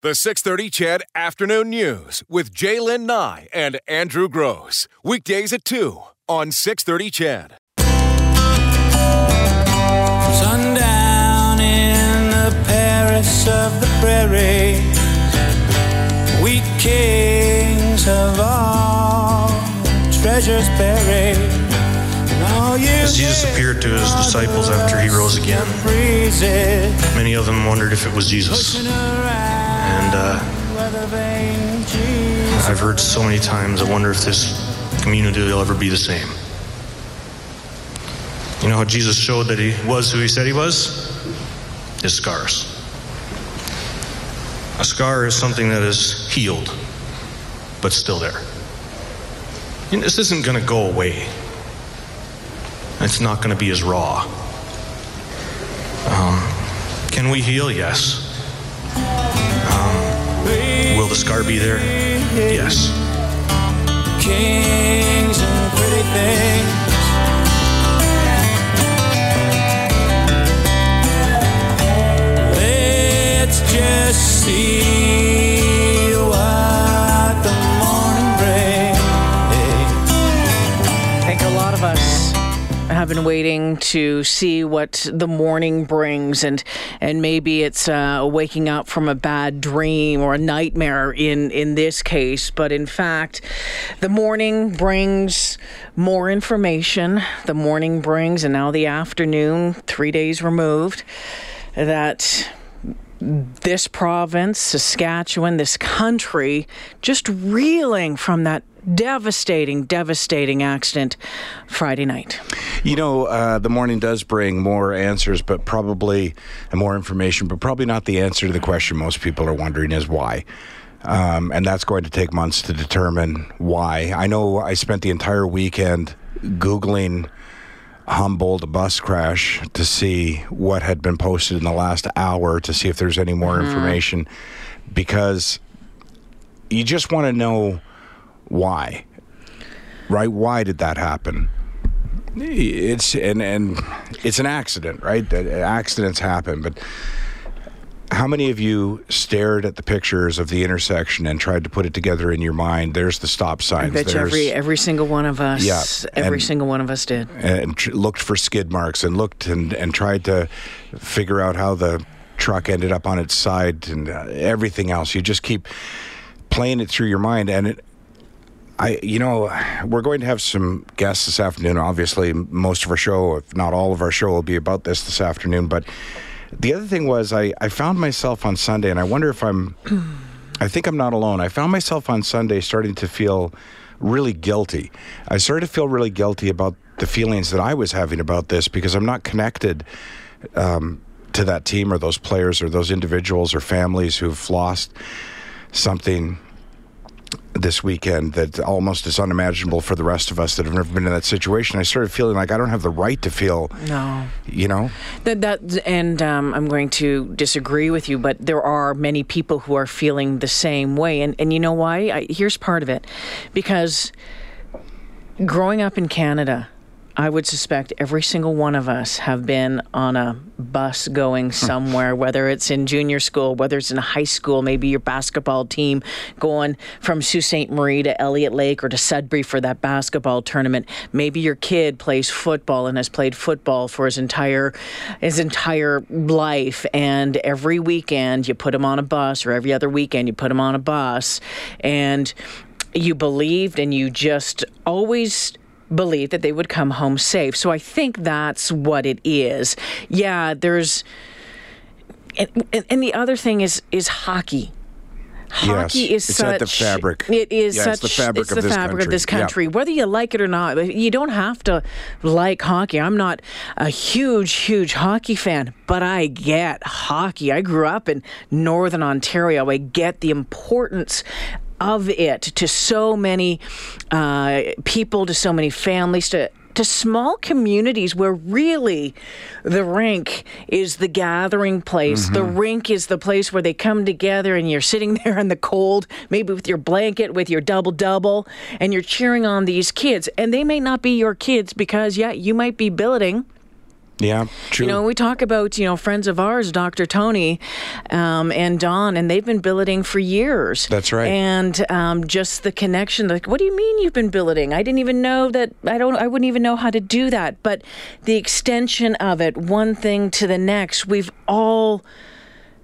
The 630 CHED Afternoon News with Jaylen Nye and Andrew Gross. Weekdays at 2 on 630 CHED. Sundown in the Paris of the prairie. We kings of all treasures buried. As Jesus appeared to his disciples after he rose again, many of them wondered if it was Jesus. And uh, I've heard so many times, I wonder if this community will ever be the same. You know how Jesus showed that he was who he said he was? His scars. A scar is something that is healed, but still there. Know, this isn't going to go away. It's not going to be as raw. Um, can we heal? Yes. Um, will the scar be there? Yes. Kings and pretty things. Just see have been waiting to see what the morning brings, and and maybe it's uh, waking up from a bad dream or a nightmare in in this case. But in fact, the morning brings more information. The morning brings, and now the afternoon, three days removed, that this province, Saskatchewan, this country, just reeling from that devastating, devastating accident Friday night. You know, uh, the morning does bring more answers, but probably and more information, but probably not the answer to the question most people are wondering is why. Um, and that's going to take months to determine why. I know I spent the entire weekend Googling Humboldt bus crash to see what had been posted in the last hour to see if there's any more information because you just want to know why. Right? Why did that happen? It's and and it's an accident, right? Uh, Accidents happen, but how many of you stared at the pictures of the intersection and tried to put it together in your mind? There's the stop signs. I bet you there's, every every single one of us, Yeah, every and- single one of us did. and tr- looked for skid marks and looked and, and tried to figure out how the truck ended up on its side and uh, everything else. You just keep playing it through your mind, and it. I, you know, we're going to have some guests this afternoon. Obviously, most of our show, if not all of our show, will be about this this afternoon. But the other thing was, I, I found myself on Sunday, and I wonder if I'm. I think I'm not alone. I found myself on Sunday starting to feel really guilty. I started to feel really guilty about the feelings that I was having about this because I'm not connected um, to that team or those players or those individuals or families who've lost something this weekend that almost is unimaginable for the rest of us that have never been in that situation. I started feeling like I don't have the right to feel, No. you know, That, that and um, I'm going to disagree with you, but there are many people who are feeling the same way, and and you know why? I, here's part of it, because growing up in Canada. I would suspect every single one of us have been on a bus going somewhere, whether it's in junior school, whether it's in high school, maybe your basketball team going from Sault Ste. Marie to Elliott Lake or to Sudbury for that basketball tournament. Maybe your kid plays football and has played football for his entire his entire life, and every weekend you put him on a bus, or every other weekend you put him on a bus, and you believed and you just always believed that they would come home safe. So I think that's what it is. Yeah, there's and, and, the other thing is is hockey. Hockey Yes, is it's such the fabric. It is Yeah, such it's the fabric it's of the this fabric of country. this Yeah. country. Whether you like it or not, you don't have to like hockey. I'm not a huge, huge hockey fan, but I get hockey. I grew up in Northern Ontario. I get the importance of it to so many uh, people, to so many families, to to small communities where really the rink is the gathering place. The rink is the place where they come together and you're sitting there in the cold, maybe with your blanket, with your double double, and you're cheering on these kids. And they may not be your kids because, yeah, you might be billeting Yeah, true. You know, we talk about, you know, friends of ours, Dr. Tony um, and Don, and they've been billeting for years. That's right. And um, just the connection, like, what do you mean you've been billeting? I didn't even know that, I don't, I wouldn't even know how to do that. But the extension of it, one thing to the next, we've all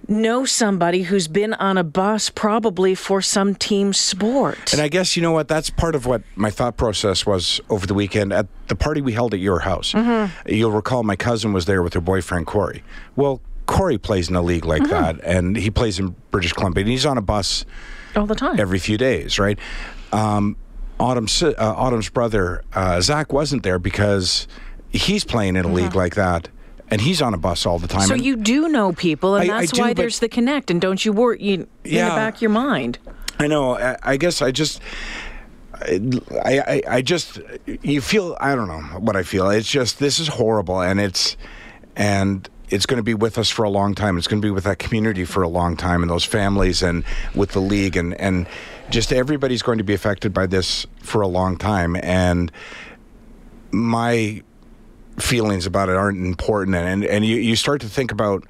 know somebody who's been on a bus probably for some team sport. And I guess you know what? That's part of what my thought process was over the weekend at the party we held at your house. Mm-hmm. You'll recall my cousin was there with her boyfriend Corey. Well, Corey plays in a league like Mm-hmm. that, and he plays in British Columbia, and he's on a bus all the time. every few days, right? Um, Autumn's, uh, Autumn's brother uh, Zach wasn't there because he's playing in a league like that, and he's on a bus all the time. So And- you do know people, and I- I that's do, why there's the connect. And don't you worry you, in the back of your mind. I know. I, I guess I just. I, I, I just you feel I don't know what I feel. It's just this is horrible, and it's and it's going to be with us for a long time. It's going to be with that community for a long time, and those families, and with the league, and and just everybody's going to be affected by this for a long time. And my feelings about it aren't important, and and you you start to think about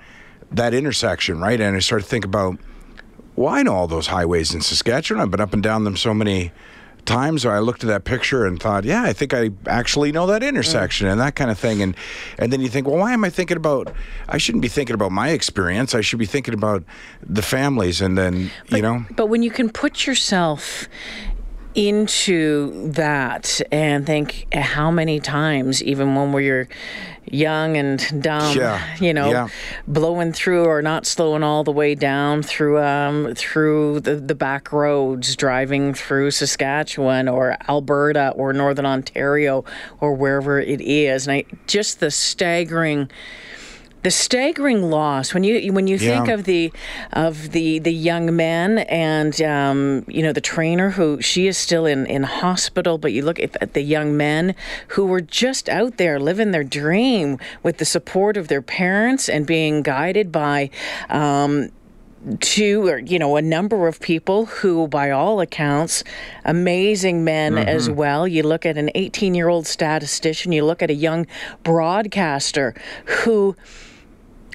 that intersection, right? And I start to think about well, I know all those highways in Saskatchewan. I've been up and down them so many times. I looked at that picture and thought, yeah, I think I actually know that intersection and that kind of thing. And and then you think, well, why am I thinking about? I shouldn't be thinking about my experience. I should be thinking about the families. And then you know, But when you can put yourself into that and think how many times, even when we're young and dumb, Yeah, you know, yeah. blowing through or not slowing all the way down through um through the, the back roads, driving through Saskatchewan or Alberta or Northern Ontario or wherever it is, and I just the staggering the staggering loss when you when you think of the of the the young men and um, you know the trainer who she is still in in hospital but you look at, at the young men who were just out there living their dream with the support of their parents and being guided by um, two or you know a number of people who by all accounts amazing men as well. You look at an 18 year old statistician you look at a young broadcaster who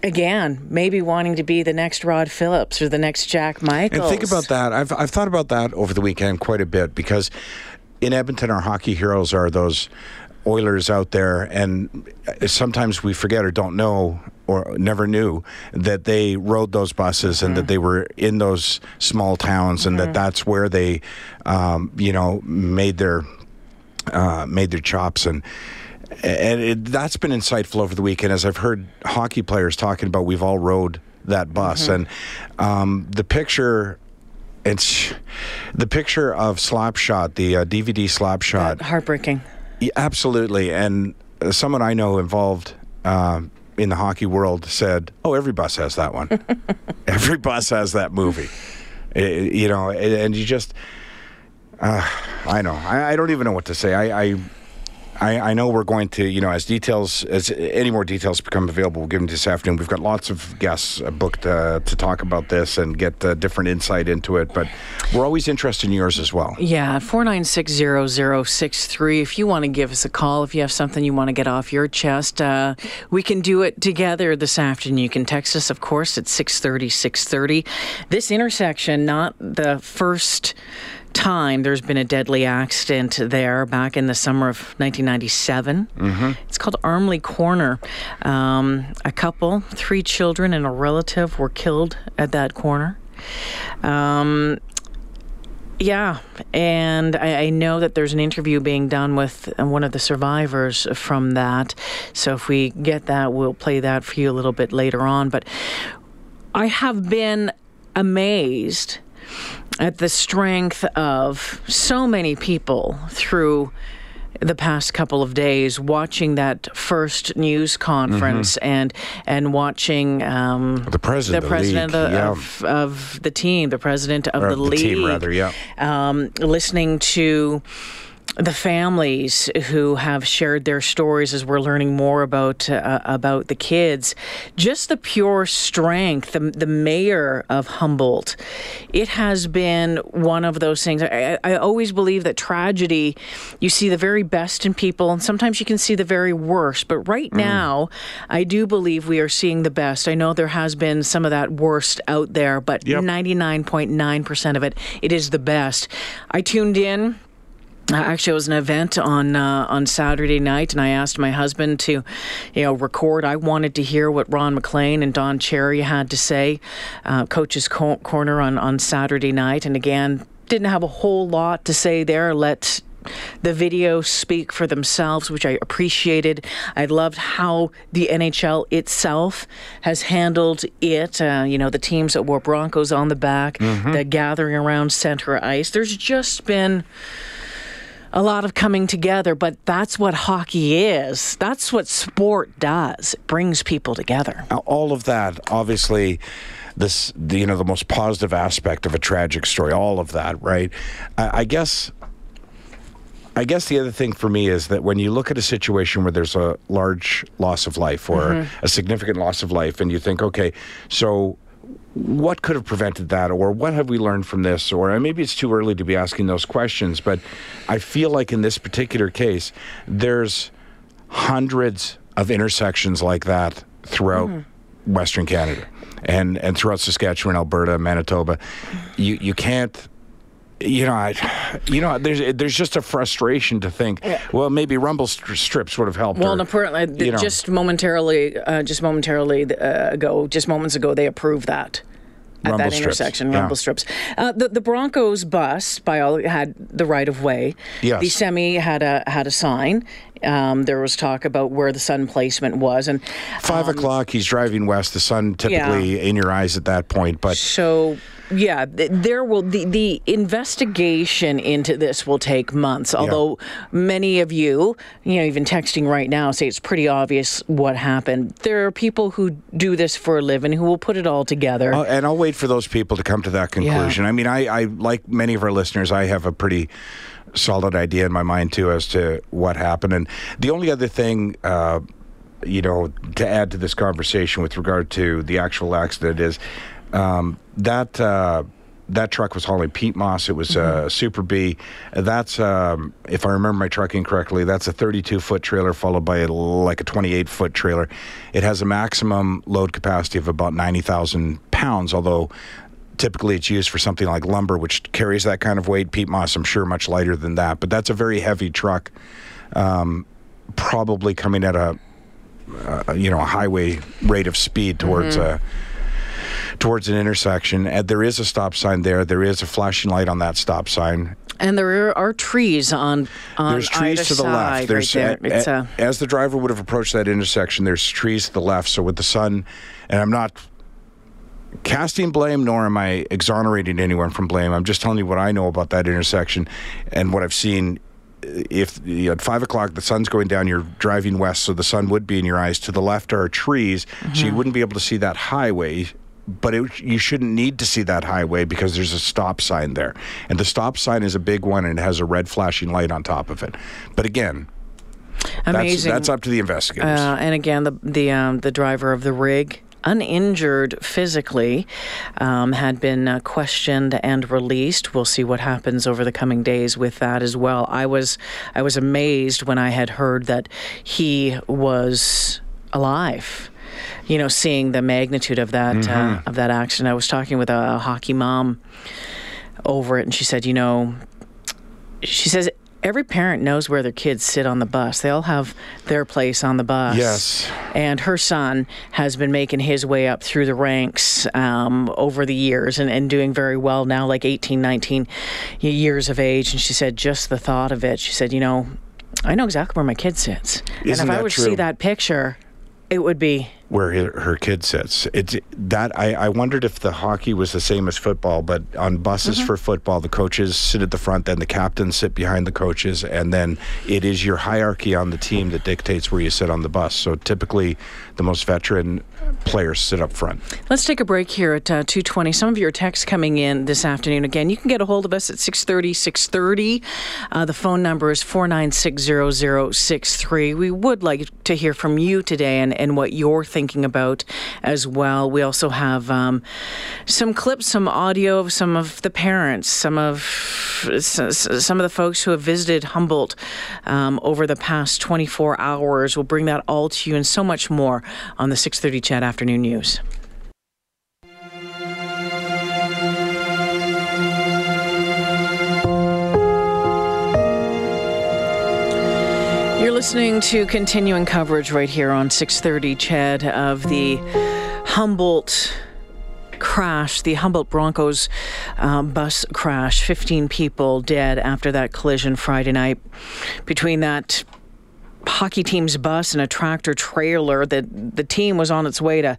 again maybe wanting to be the next rod phillips or the next jack michaels and think about that. I've I've thought about that over the weekend quite a bit because in Edmonton, our hockey heroes are those Oilers out there, and sometimes we forget or don't know or never knew that they rode those buses and that they were in those small towns and that that's where they, um, you know, made their uh, made their chops. And and it, that's been insightful over the weekend as I've heard hockey players talking about. We've all rode that bus, and um, the picture. It's the picture of Slapshot, the uh, DVD Slapshot. heartbreaking Yeah, absolutely. And uh, someone I know involved uh, in the hockey world said, "Oh, every bus has that one. every bus has that movie." I- you know, and and you just, uh, I know, I, I don't even know what to say. I, I, I, I know we're going to, you know, as details, as any more details become available, we'll give them this afternoon. We've got lots of guests uh, booked uh, to talk about this and get uh, different insight into it. But we're always interested in yours as well. Yeah, 4960063. If you want to give us a call, if you have something you want to get off your chest, uh, we can do it together this afternoon. You can text us, of course, at 630 630. This intersection, not the first time there's been a deadly accident there back in the summer of 1997. Mm-hmm. It's called Armley Corner. Um, a couple, three children, and a relative were killed at that corner. Um, yeah, and I, I know that there's an interview being done with uh, one of the survivors from that. So if we get that, we'll play that for you a little bit later on. But I have been amazed at the strength of so many people through the past couple of days watching that first news conference and and watching um, Mm-hmm. The president the of the league, of, yeah. of, of the team, the president of Or the the league, rather, yeah. um, listening to the families who have shared their stories as we're learning more about uh, about the kids, just the pure strength. The, the mayor of Humboldt, it has been one of those things. I, I always believe that tragedy, you see the very best in people, and sometimes you can see the very worst. But right now, I do believe we are seeing the best. I know there has been some of that worst out there, but Yep. 99.9% of it, it is the best. I tuned in. Actually, it was an event on uh, on Saturday night, and I asked my husband to, you know, record. I wanted to hear what Ron MacLean and Don Cherry had to say, uh, Coach's co- Corner on on Saturday night, and again, didn't have a whole lot to say there. Let the video speak for themselves, which I appreciated. I loved how the NHL itself has handled it. Uh, you know, the teams that wore Broncos on the back, the gathering around center ice. There's just been a lot of coming together, but that's what hockey is. That's what sport does. It brings people together. all of that obviously this the, you know the most positive aspect of a tragic story all of that right I, I guess I guess the other thing for me is that when you look at a situation where there's a large loss of life or mm-hmm. a significant loss of life, and you think, okay, so what could have prevented that, or what have we learned from this, or maybe it's too early to be asking those questions, but I feel like in this particular case, there's hundreds of intersections like that throughout mm-hmm. Western Canada and and throughout Saskatchewan, Alberta, Manitoba. You you can't you know, I, you know, there's there's just a frustration to think. Well, maybe rumble stri- strips would have helped. Well, or, and apparently, you know. just momentarily, uh, just momentarily uh, ago, just moments ago, they approved that. At Rumble that strips, intersection, yeah. rumble strips. Uh, the the Broncos bus, by all, had the right of way. Yes. The semi had a had a sign. Um, there was talk about where the sun placement was, and Five o'clock. He's driving west. The sun typically in your eyes at that point, but So, yeah, there will the the investigation into this will take months. Although many of you, you know, even texting right now, say it's pretty obvious what happened. There are people who do this for a living who will put it all together. Uh, and I'll wait for those people to come to that conclusion. I mean, I, I like many of our listeners. I have a pretty solid idea in my mind too as to what happened. And the only other thing, uh, you know, to add to this conversation with regard to the actual accident is um, that. Uh, that truck was hauling peat moss. It was uh, Super B. That's, um, if I remember my trucking correctly, that's a 32 foot trailer followed by a, like a 28 foot trailer. It has a maximum load capacity of about 90,000 pounds, although typically it's used for something like lumber, which carries that kind of weight. Peat moss, I'm sure, much lighter than that. But that's a very heavy truck, um, probably coming at a, uh, you know, a highway rate of speed towards a towards an intersection. And there is a stop sign there. There is a flashing light on that stop sign. and there are trees on on There's trees to the side left. There's right there. a- a- uh, as the driver would have approached that intersection. There's trees to the left. So with the sun, and I'm not casting blame, nor am I exonerating anyone from blame. I'm just telling you what I know about that intersection and what I've seen. If you know, at five o'clock the sun's going down, you're driving west, so the sun would be in your eyes. To the left are trees, so you wouldn't be able to see that highway. But it, you shouldn't need to see that highway because there's a stop sign there, and the stop sign is a big one and it has a red flashing light on top of it. But again, that's, amazing. that's up to the investigators. Uh, and again, the the um, the driver of the rig, uninjured physically, um, had been uh, questioned and released. We'll see what happens over the coming days with that as well. I was I was amazed when I had heard that he was alive. You know, seeing the magnitude of that uh, of that accident. I was talking with a, a hockey mom over it, and she said, you know, she says every parent knows where their kids sit on the bus. They all have their place on the bus. Yes. And her son has been making his way up through the ranks um, over the years and, and doing very well now, like 18, 19 years of age. And she said, just the thought of it, she said, you know, I know exactly where my kid sits. Isn't and if I were true? see that picture, it would be where her, her kid sits. It's that I, I wondered if the hockey was the same as football, but on buses Mm-hmm. for football, the coaches sit at the front, then the captains sit behind the coaches, and then it is your hierarchy on the team that dictates where you sit on the bus. So typically, the most veteran players sit up front. Let's take a break here at uh, 2.20. Some of your texts coming in this afternoon. Again, you can get a hold of us at 6.30, 6.30. Uh, the phone number is 4960063. We would like to hear from you today and, and what you're thinking about as well. We also have um, some clips, some audio of some of the parents, some of some of the folks who have visited Humboldt um, over the past 24 hours. We'll bring that all to you and so much more on the 6.30 CHED Afternoon News. Listening to continuing coverage right here on 6:30 CHED of the Humboldt crash, the Humboldt Broncos um, bus crash. 15 people dead after that collision Friday night. Between that hockey team's bus and a tractor trailer that the team was on its way to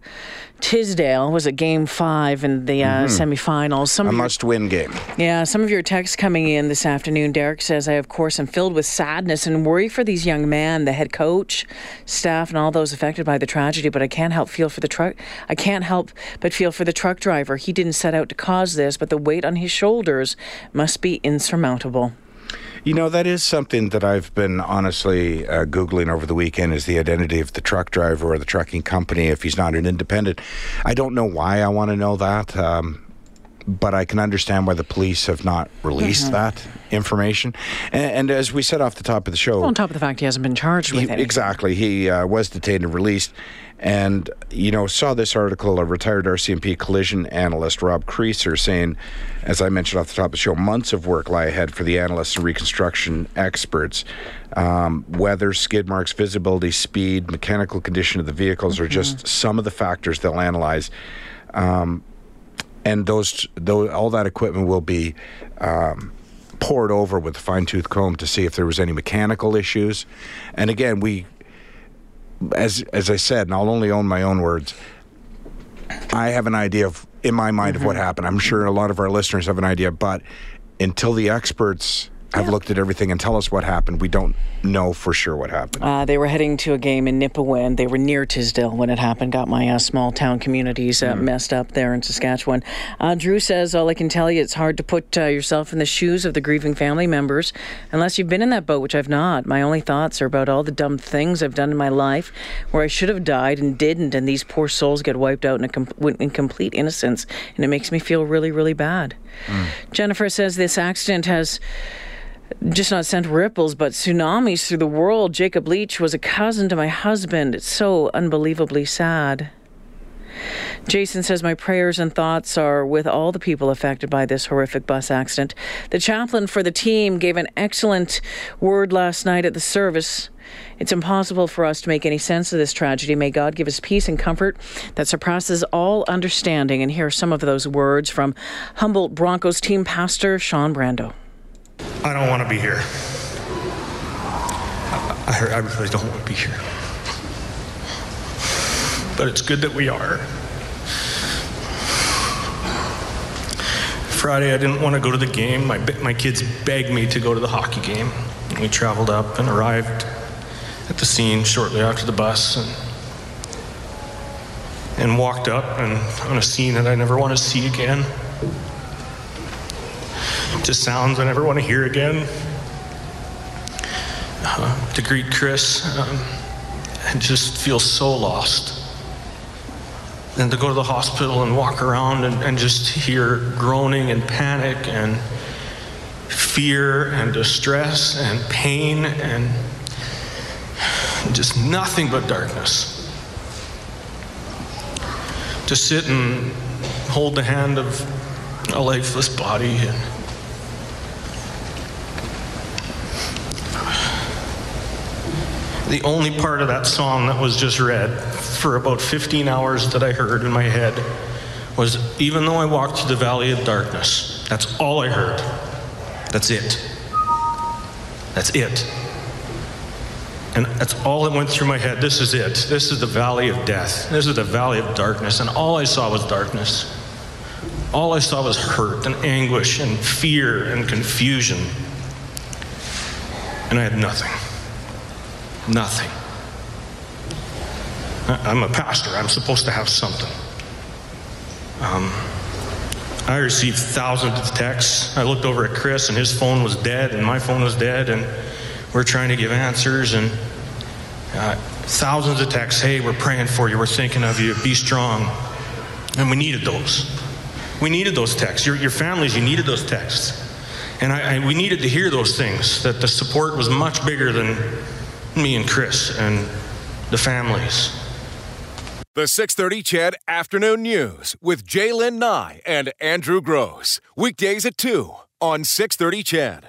Tisdale was at game five in the uh, mm-hmm. semifinals. Some a must win game. Yeah, some of your texts coming in this afternoon. Derek says, I, of course, am filled with sadness and worry for these young men, the head coach, staff, and all those affected by the tragedy, but I can't help feel for the truck. I can't help but feel for the truck driver. He didn't set out to cause this, but the weight on his shoulders must be insurmountable. You know, that is something that I've been honestly uh, Googling over the weekend is the identity of the truck driver or the trucking company if he's not an independent. I don't know why I want to know that. Um, but I can understand why the police have not released mm-hmm. that information. And, and, as we said off the top of the show, well, on top of the fact he hasn't been charged with it. Exactly, he uh, was detained and released. And you know, saw this article of retired RCMP collision analyst Rob Creaser saying, as I mentioned off the top of the show, months of work lie ahead for the analysts and reconstruction experts. Um, weather, skid marks, visibility, speed, mechanical condition of the vehicles mm-hmm. are just some of the factors they'll analyze. Um, and those, those, all that equipment will be um, pored over with a fine tooth comb to see if there was any mechanical issues. And again, we as as I said, and I'll only own my own words. I have an idea of in my mind mm-hmm. of what mm-hmm. happened. I'm sure a lot of our listeners have an idea, but until the experts have yeah. looked at everything and tell us what happened. We don't know for sure what happened. Uh, they were heading to a game in Nipawin. They were near Tisdale when it happened. Got my uh, small town communities uh, mm. messed up there in Saskatchewan. Uh, Drew says, All I can tell you, it's hard to put uh, yourself in the shoes of the grieving family members unless you've been in that boat, which I've not. My only thoughts are about all the dumb things I've done in my life where I should have died and didn't, and these poor souls get wiped out in, com- in complete innocence. And it makes me feel really, really bad. Mm. Jennifer says, This accident has just not sent ripples, but tsunamis through the world. Jacob Leach was a cousin to my husband. It's so unbelievably sad. Jason says, My prayers and thoughts are with all the people affected by this horrific bus accident. The chaplain for the team gave an excellent word last night at the service. It's impossible for us to make any sense of this tragedy. May God give us peace and comfort that surpasses all understanding. And here are some of those words from Humboldt Broncos team pastor Sean Brandow. I don't want to be here. I, I really don't want to be here. But it's good that we are. Friday, I didn't want to go to the game. My, my kids begged me to go to the hockey game. We traveled up and arrived at the scene shortly after the bus and, and walked up and on a scene that I never want to see again to sounds I never want to hear again. Uh, to greet Chris um, and just feel so lost. And to go to the hospital and walk around and, and just hear groaning and panic and fear and distress and pain and just nothing but darkness. To sit and hold the hand of a lifeless body and the only part of that song that was just read for about 15 hours that I heard in my head was even though I walked through the valley of darkness, that's all I heard. That's it. That's it. And that's all that went through my head. This is it. This is the valley of death. This is the valley of darkness. And all I saw was darkness. All I saw was hurt and anguish and fear and confusion. And I had nothing. Nothing. I'm a pastor. I'm supposed to have something. Um, I received thousands of texts. I looked over at Chris, and his phone was dead, and my phone was dead, and we're trying to give answers, and uh, thousands of texts. Hey, we're praying for you. We're thinking of you. Be strong. And we needed those. We needed those texts. Your, your families, you needed those texts. And I, I, we needed to hear those things, that the support was much bigger than me and Chris and the families. The 630 CHED Afternoon News with Jaylen Nye and Andrew Gross. Weekdays at 2 on 630 CHED.